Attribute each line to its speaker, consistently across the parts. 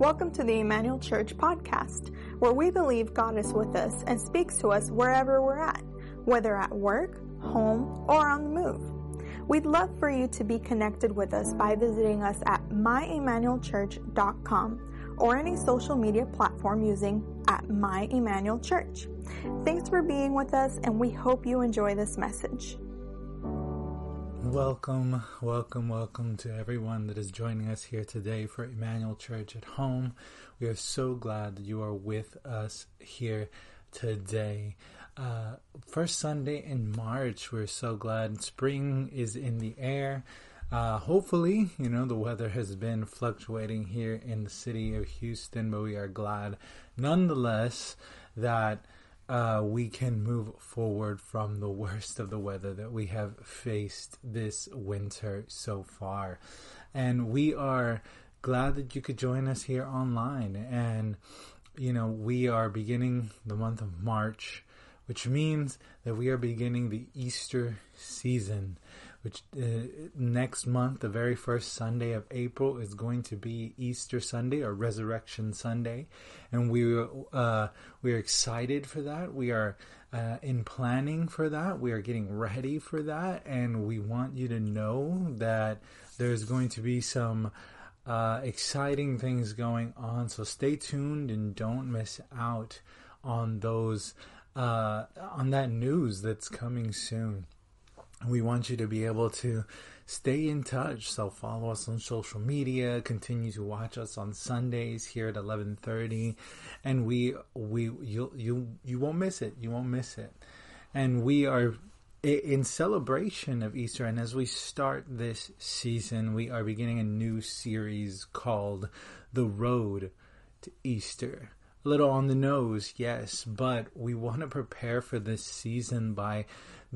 Speaker 1: Welcome to the Emmanuel Church podcast, where we believe God is with us and speaks to us wherever we're at, whether at work, home, or on the move. We'd love for you to be connected with us by visiting us at myemmanuelchurch.com or any social media platform using at My Emmanuel Church. Thanks for being with us, and we hope you enjoy this message.
Speaker 2: Welcome, welcome, welcome to everyone that is joining us here today for Emmanuel Church at Home. We are so glad that you are with us here today. Uh, first Sunday in March, we're so glad spring is in the air. Uh, hopefully, you know, the weather has been fluctuating here in the city of Houston, but we are glad nonetheless that uh, we can move forward from the worst of the weather that we have faced this winter so far. And we are glad that you could join us here online. And, you know, we are beginning the month of March, which means that we are beginning the Easter season which uh, next month, the very first Sunday of April, is going to be Easter Sunday or Resurrection Sunday, and we uh, we are excited for that. We are uh, in planning for that. We are getting ready for that, and we want you to know that there's going to be some. Uh, exciting things going on, so stay tuned and don't miss out on those uh, on that news that's coming soon we want you to be able to stay in touch. So follow us on social media, continue to watch us on Sundays here at 11:30 and we we you you you won't miss it. You won't miss it. And we are in celebration of Easter and as we start this season, we are beginning a new series called The Road to Easter. A little on the nose, yes, but we want to prepare for this season by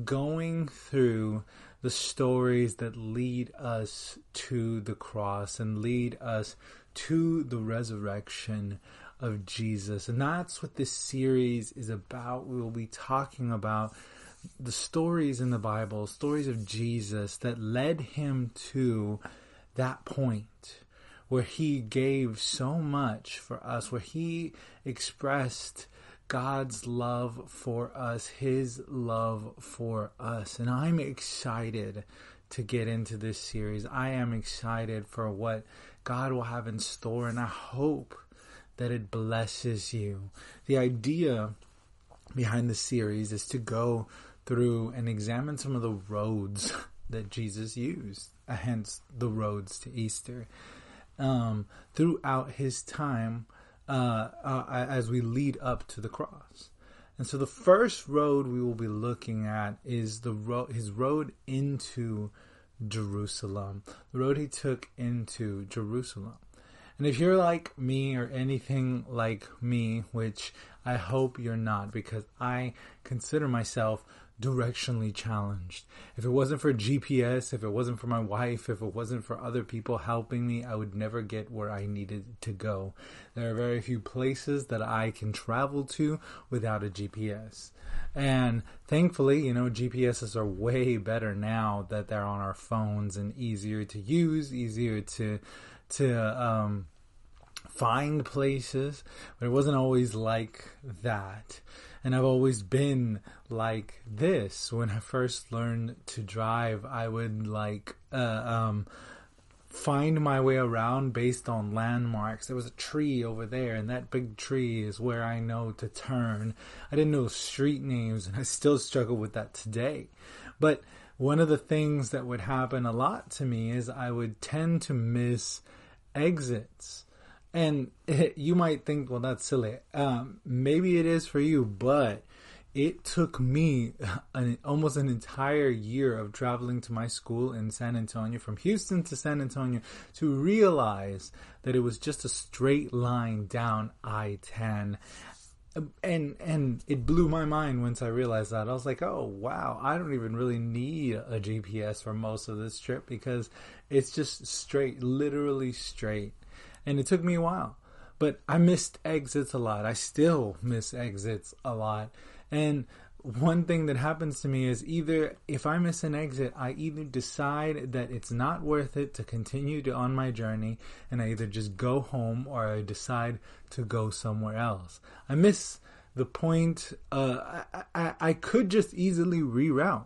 Speaker 2: going through the stories that lead us to the cross and lead us to the resurrection of Jesus. And that's what this series is about. We will be talking about the stories in the Bible, stories of Jesus that led him to that point where he gave so much for us, where he expressed God's love for us, His love for us. And I'm excited to get into this series. I am excited for what God will have in store, and I hope that it blesses you. The idea behind the series is to go through and examine some of the roads that Jesus used, hence the roads to Easter, um, throughout his time uh, uh, as we lead up to the cross. And so the first road we will be looking at is the road, his road into Jerusalem, the road he took into Jerusalem. And if you're like me or anything like me, which I hope you're not, because I consider myself directionally challenged. If it wasn't for GPS, if it wasn't for my wife, if it wasn't for other people helping me, I would never get where I needed to go. There are very few places that I can travel to without a GPS. And thankfully, you know, GPSs are way better now that they're on our phones and easier to use, easier to to um, find places, but it wasn't always like that. And I've always been like this. When I first learned to drive, I would like uh, um, find my way around based on landmarks. There was a tree over there, and that big tree is where I know to turn. I didn't know street names, and I still struggle with that today. But one of the things that would happen a lot to me is I would tend to miss exits and you might think, well, that's silly. Um, maybe it is for you, but it took me an, almost an entire year of traveling to my school in San Antonio, from Houston to San Antonio, to realize that it was just a straight line down I 10 and and it blew my mind once I realized that. I was like, "Oh wow, I don't even really need a GPS for most of this trip because it's just straight, literally straight." And it took me a while. But I missed exits a lot. I still miss exits a lot. And one thing that happens to me is either if I miss an exit, I either decide that it's not worth it to continue to, on my journey and I either just go home or I decide to go somewhere else. I miss the point, uh, I, I, I could just easily reroute.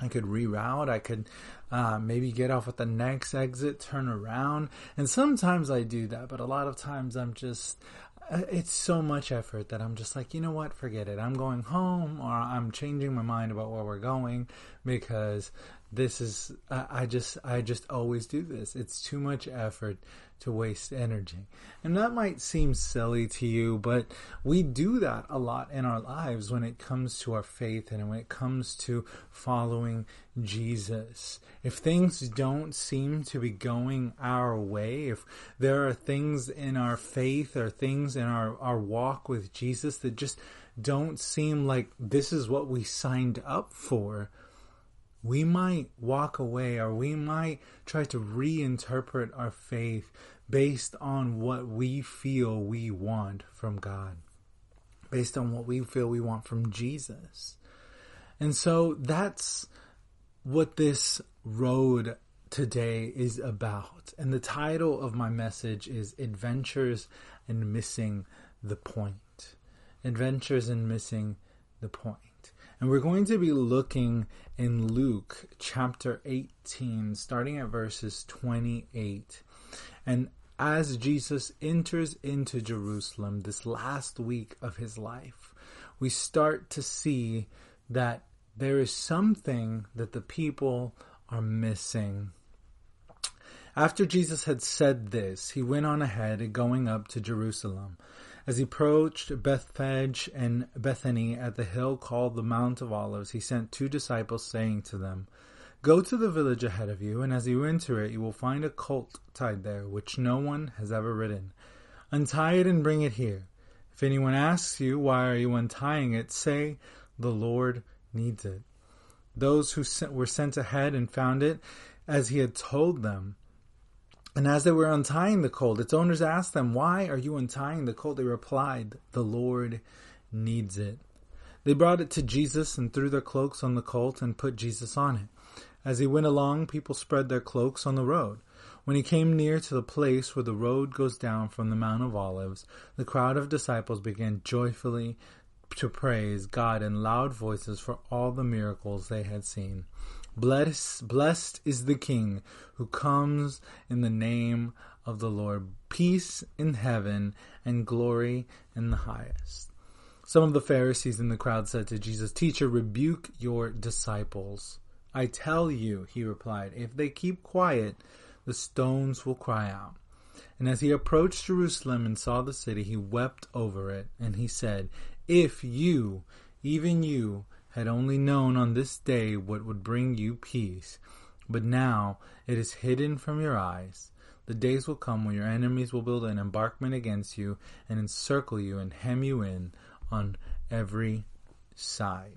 Speaker 2: I could reroute. I could uh, maybe get off at the next exit, turn around. And sometimes I do that, but a lot of times I'm just, uh, it's so much effort that I'm just like, you know what, forget it. I'm going home or I'm changing my mind about where we're going because this is, uh, I just, I just always do this. It's too much effort to waste energy. And that might seem silly to you, but we do that a lot in our lives when it comes to our faith and when it comes to following Jesus. If things don't seem to be going our way, if there are things in our faith or things in our, our walk with Jesus that just don't seem like this is what we signed up for, we might walk away or we might try to reinterpret our faith based on what we feel we want from God, based on what we feel we want from Jesus. And so that's what this road today is about. And the title of my message is Adventures and Missing the Point. Adventures and Missing the Point. And we're going to be looking in Luke chapter 18, starting at verses 28. And as Jesus enters into Jerusalem this last week of his life, we start to see that there is something that the people are missing. After Jesus had said this, he went on ahead, going up to Jerusalem. As he approached Bethphage and Bethany at the hill called the Mount of Olives, he sent two disciples, saying to them, Go to the village ahead of you, and as you enter it, you will find a colt tied there, which no one has ever ridden. Untie it and bring it here. If anyone asks you, Why are you untying it? say, The Lord needs it. Those who were sent ahead and found it as he had told them. And as they were untying the colt, its owners asked them, Why are you untying the colt? They replied, The Lord needs it. They brought it to Jesus and threw their cloaks on the colt and put Jesus on it. As he went along, people spread their cloaks on the road. When he came near to the place where the road goes down from the Mount of Olives, the crowd of disciples began joyfully to praise God in loud voices for all the miracles they had seen. Blessed, blessed is the King who comes in the name of the Lord. Peace in heaven and glory in the highest. Some of the Pharisees in the crowd said to Jesus, Teacher, rebuke your disciples. I tell you, he replied, if they keep quiet, the stones will cry out. And as he approached Jerusalem and saw the city, he wept over it, and he said, If you, even you, had only known on this day what would bring you peace. But now it is hidden from your eyes. The days will come when your enemies will build an embankment against you and encircle you and hem you in on every side.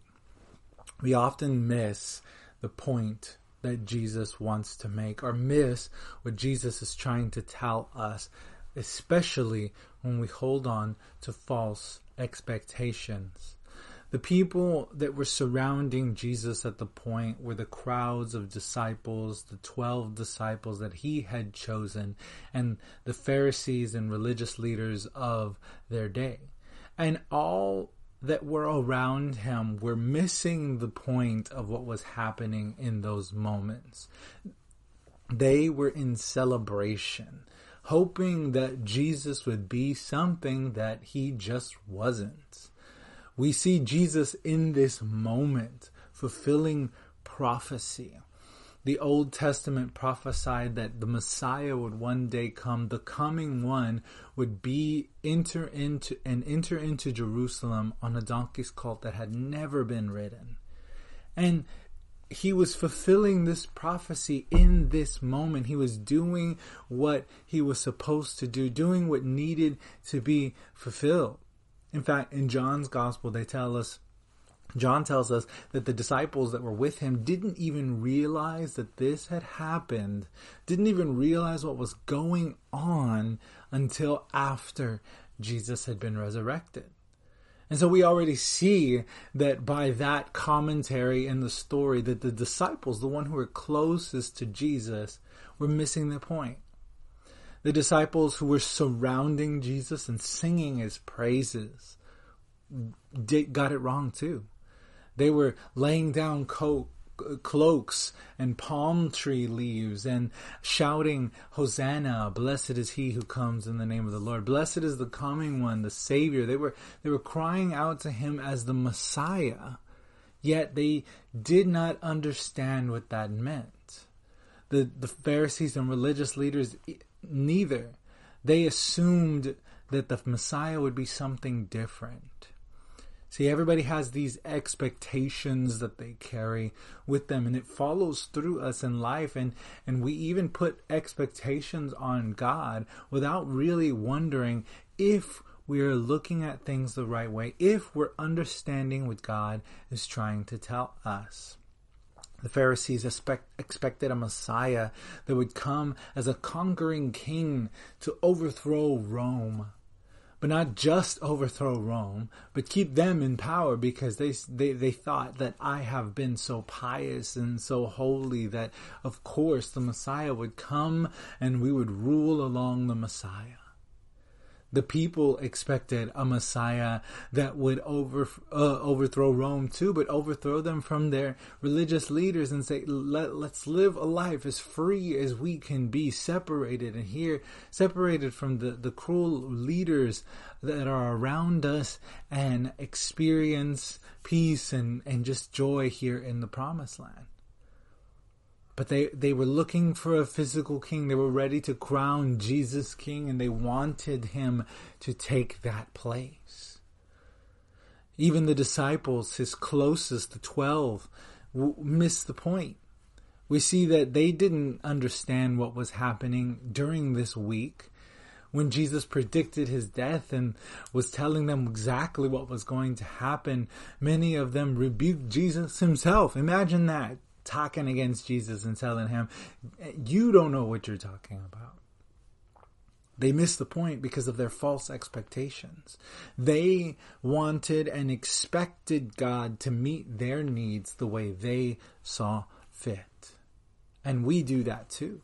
Speaker 2: We often miss the point that Jesus wants to make or miss what Jesus is trying to tell us, especially when we hold on to false expectations. The people that were surrounding Jesus at the point were the crowds of disciples, the 12 disciples that he had chosen, and the Pharisees and religious leaders of their day. And all that were around him were missing the point of what was happening in those moments. They were in celebration, hoping that Jesus would be something that he just wasn't. We see Jesus in this moment fulfilling prophecy. The Old Testament prophesied that the Messiah would one day come, the coming one would be enter into and enter into Jerusalem on a donkey's colt that had never been ridden. And he was fulfilling this prophecy in this moment. He was doing what he was supposed to do, doing what needed to be fulfilled. In fact, in John's gospel, they tell us, John tells us that the disciples that were with him didn't even realize that this had happened, didn't even realize what was going on until after Jesus had been resurrected. And so we already see that by that commentary in the story that the disciples, the one who were closest to Jesus, were missing the point. The disciples who were surrounding Jesus and singing his praises did, got it wrong too. They were laying down cloaks and palm tree leaves and shouting, Hosanna, blessed is he who comes in the name of the Lord. Blessed is the coming one, the Savior. They were, they were crying out to him as the Messiah, yet they did not understand what that meant. The, the Pharisees and religious leaders, neither. They assumed that the Messiah would be something different. See, everybody has these expectations that they carry with them, and it follows through us in life. And, and we even put expectations on God without really wondering if we are looking at things the right way, if we're understanding what God is trying to tell us. The Pharisees expect, expected a Messiah that would come as a conquering king to overthrow Rome but not just overthrow Rome, but keep them in power because they, they, they thought that I have been so pious and so holy that of course the Messiah would come and we would rule along the Messiah. The people expected a Messiah that would over, uh, overthrow Rome too, but overthrow them from their religious leaders and say, Let, let's live a life as free as we can be, separated and here, separated from the, the cruel leaders that are around us and experience peace and, and just joy here in the promised land. But they, they were looking for a physical king. They were ready to crown Jesus king and they wanted him to take that place. Even the disciples, his closest, the twelve, missed the point. We see that they didn't understand what was happening during this week when Jesus predicted his death and was telling them exactly what was going to happen. Many of them rebuked Jesus himself. Imagine that talking against Jesus and telling him, You don't know what you're talking about. They missed the point because of their false expectations. They wanted and expected God to meet their needs the way they saw fit. And we do that too.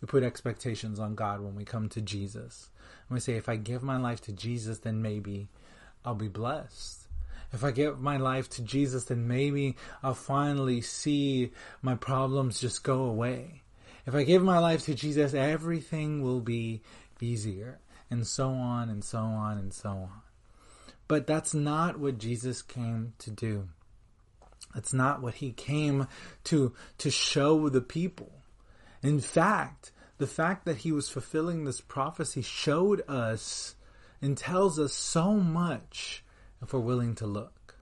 Speaker 2: We put expectations on God when we come to Jesus. And we say, if I give my life to Jesus, then maybe I'll be blessed if I give my life to Jesus, then maybe I'll finally see my problems just go away. If I give my life to Jesus, everything will be easier, and so on and so on and so on. But that's not what Jesus came to do. That's not what he came to, to show the people. In fact, the fact that he was fulfilling this prophecy showed us and tells us so much if we're willing to look.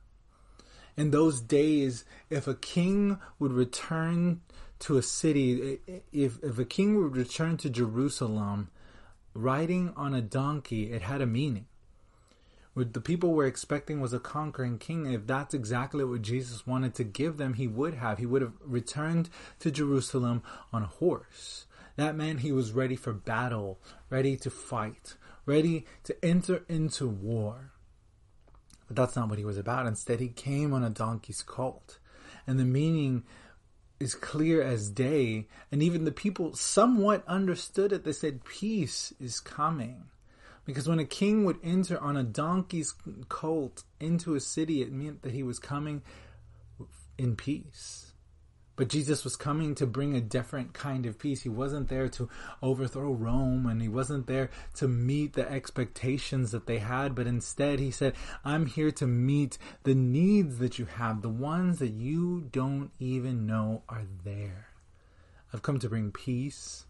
Speaker 2: In those days, if a king would return to a city, if, if a king would return to Jerusalem riding on a donkey, it had a meaning. What the people were expecting was a conquering king. If that's exactly what Jesus wanted to give them, he would have. He would have returned to Jerusalem on a horse. That meant he was ready for battle, ready to fight, ready to enter into war. But that's not what he was about. Instead, he came on a donkey's colt. And the meaning is clear as day. And even the people somewhat understood it. They said, Peace is coming. Because when a king would enter on a donkey's colt into a city, it meant that he was coming in peace. But Jesus was coming to bring a different kind of peace. He wasn't there to overthrow Rome and he wasn't there to meet the expectations that they had, but instead he said, I'm here to meet the needs that you have, the ones that you don't even know are there. I've come to bring peace,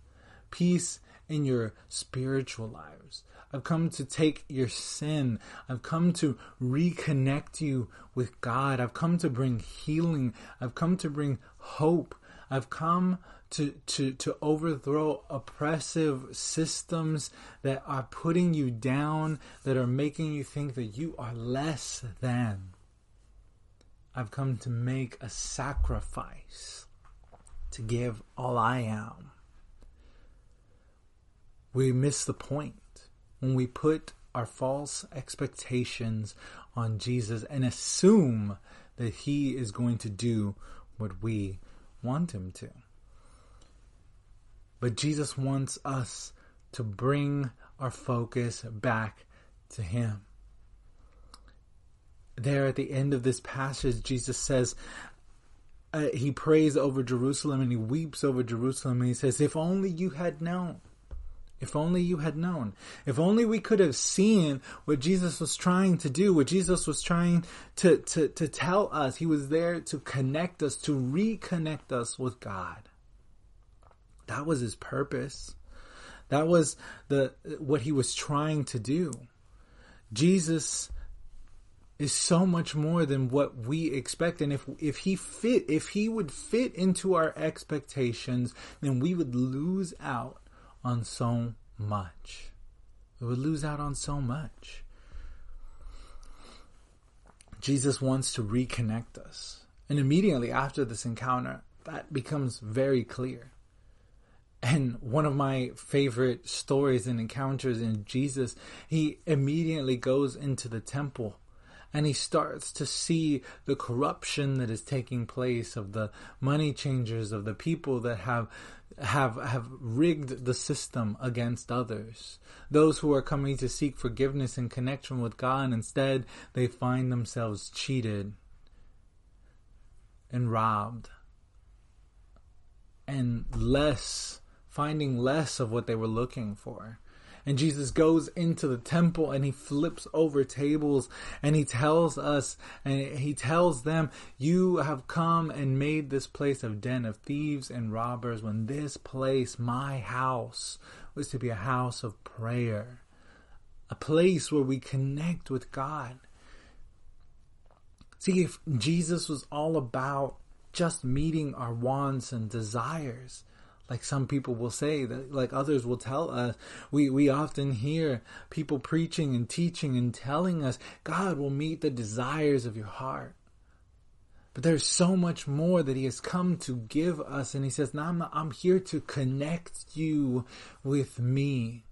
Speaker 2: peace in your spiritual lives. I've come to take your sin. I've come to reconnect you with God. I've come to bring healing. I've come to bring hope. I've come to, to, to overthrow oppressive systems that are putting you down, that are making you think that you are less than. I've come to make a sacrifice, to give all I am. We miss the point when we put our false expectations on Jesus and assume that he is going to do what we want him to. But Jesus wants us to bring our focus back to him. There at the end of this passage, Jesus says, uh, he prays over Jerusalem and he weeps over Jerusalem and he says, If only you had known. If only you had known. If only we could have seen what Jesus was trying to do, what Jesus was trying to, to, to tell us. He was there to connect us, to reconnect us with God. That was his purpose. That was the what he was trying to do. Jesus is so much more than what we expect and if if he fit if he would fit into our expectations then we would lose out on so much. We would lose out on so much. Jesus wants to reconnect us. And immediately after this encounter that becomes very clear. And one of my favorite stories and encounters in Jesus he immediately goes into the temple and he starts to see the corruption that is taking place of the money changers of the people that have have have rigged the system against others. Those who are coming to seek forgiveness and connection with God instead they find themselves cheated and robbed. And less finding less of what they were looking for and Jesus goes into the temple and he flips over tables and he tells us and he tells them, You have come and made this place a den of thieves and robbers when this place, my house, was to be a house of prayer, a place where we connect with God. See, if Jesus was all about just meeting our wants and desires, like some people will say that like others will tell us we we often hear people preaching and teaching and telling us God will meet the desires of your heart but there's so much more that he has come to give us and he says now I'm, I'm here to connect you with me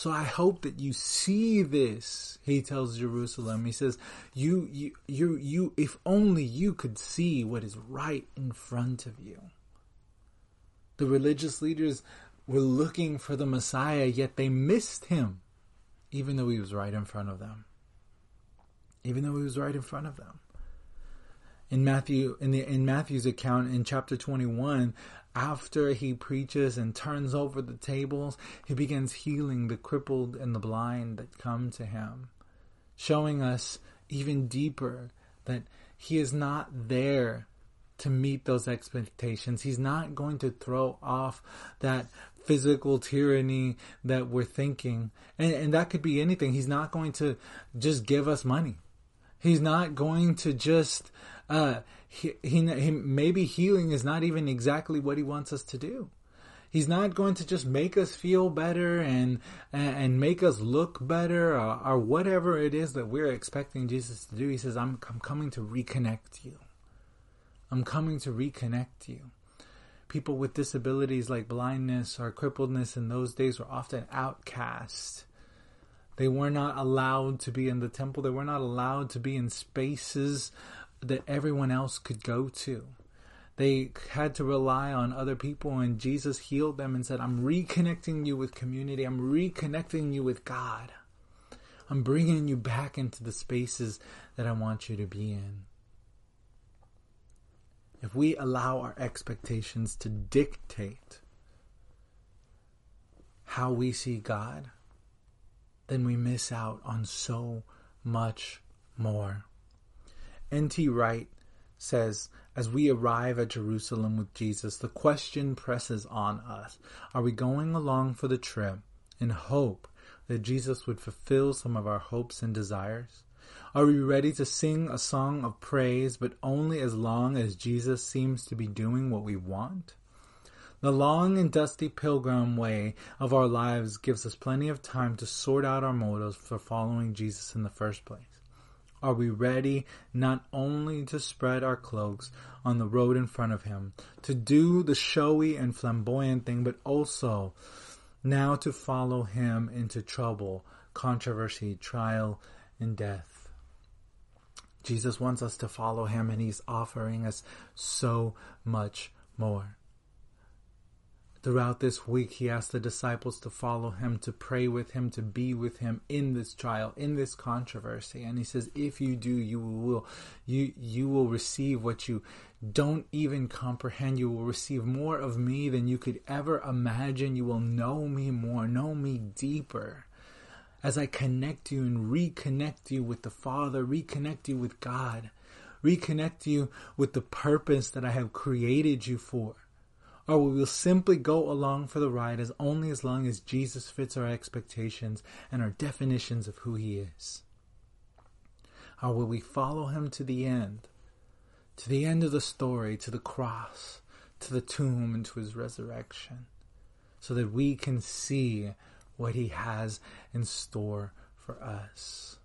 Speaker 2: so I hope that you see this, he tells Jerusalem. He says, you, you, you, you, if only you could see what is right in front of you. The religious leaders were looking for the Messiah, yet they missed him, even though he was right in front of them. Even though he was right in front of them. In Matthew, in the in Matthew's account in chapter twenty one, after he preaches and turns over the tables, he begins healing the crippled and the blind that come to him, showing us even deeper that he is not there to meet those expectations. He's not going to throw off that physical tyranny that we're thinking. And, and that could be anything. He's not going to just give us money. He's not going to just, uh, he, he, he, maybe healing is not even exactly what he wants us to do. He's not going to just make us feel better and and make us look better or, or whatever it is that we're expecting Jesus to do. He says, "I'm, I'm coming to reconnect you." I'm coming to reconnect you. People with disabilities like blindness or crippledness in those days were often outcast. They were not allowed to be in the temple. They were not allowed to be in spaces that everyone else could go to. They had to rely on other people, and Jesus healed them and said, I'm reconnecting you with community. I'm reconnecting you with God. I'm bringing you back into the spaces that I want you to be in if we allow our expectations to dictate how we see God, then we miss out on so much more. N.T. Wright says, as we arrive at Jerusalem with Jesus, the question presses on us Are we going along for the trip in hope that Jesus would fulfill some of our hopes and desires? Are we ready to sing a song of praise, but only as long as Jesus seems to be doing what we want? The long and dusty pilgrim way of our lives gives us plenty of time to sort out our motives for following Jesus in the first place. Are we ready not only to spread our cloaks on the road in front of Him, to do the showy and flamboyant thing, but also now to follow him into trouble, controversy, trial, and death. Jesus wants us to follow him and he's offering us so much more. Throughout this week, he asked the disciples to follow him, to pray with him, to be with him in this trial, in this controversy. And he says, if you do, you will, you, you will receive what you don't even comprehend. You will receive more of me than you could ever imagine. You will know me more, know me deeper. As I connect you and reconnect you with the Father, reconnect you with God, reconnect you with the purpose that I have created you for or will we will simply go along for the ride as only as long as Jesus fits our expectations and our definitions of who he is? Or will we follow him to the end, to the end of the story, to the cross, to the tomb, and to his resurrection, so that we can see what he has in store for us?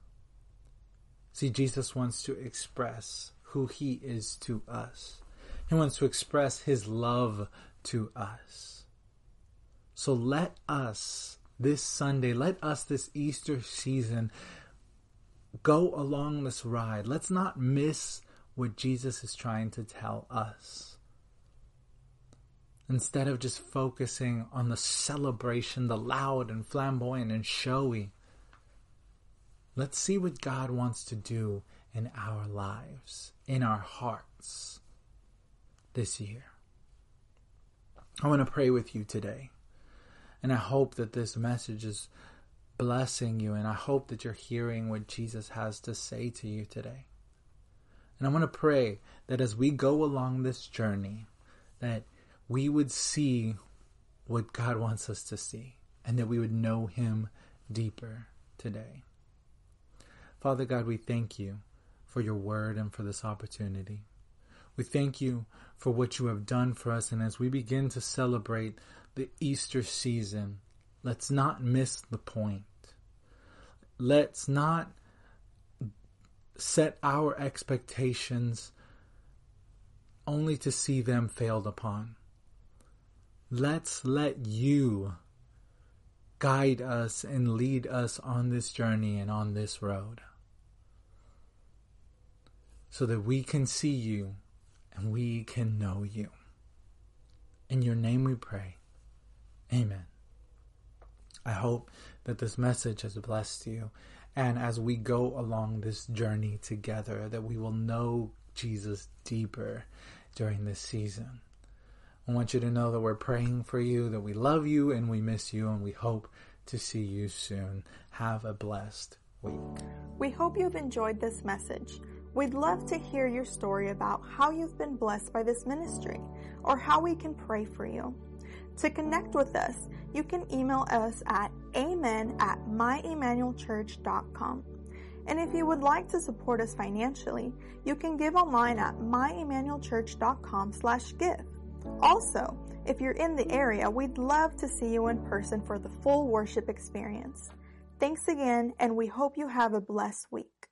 Speaker 2: See, Jesus wants to express who he is to us. He wants to express his love to us. So let us this Sunday, let us this Easter season go along this ride. Let's not miss what Jesus is trying to tell us. Instead of just focusing on the celebration, the loud and flamboyant and showy, let's see what God wants to do in our lives, in our hearts this year. I want to pray with you today. And I hope that this message is blessing you, and I hope that you're hearing what Jesus has to say to you today. And I want to pray that as we go along this journey, that we would see what God wants us to see, and that we would know Him deeper today. Father God, we thank you for your word and for this opportunity. We thank you for what you have done for us. And as we begin to celebrate the Easter season, let's not miss the point. Let's not set our expectations only to see them failed upon. Let's let you guide us and lead us on this journey and on this road so that we can see you and we can know you. In your name we pray. Amen. I hope that this message has blessed you. And as we go along this journey together, that we will know Jesus deeper during this season. I want you to know that we're praying for you, that we love you and we miss you, and we hope to see you soon. Have a blessed week.
Speaker 1: We hope you've enjoyed this message. We'd love to hear your story about how you've been blessed by this ministry or how we can pray for you. To connect with us, you can email us at amen at myemmanuelchurch.com. And if you would like to support us financially, you can give online at myemmanuelchurch.com slash give. Also, if you're in the area, we'd love to see you in person for the full worship experience. Thanks again, and we hope you have a blessed week.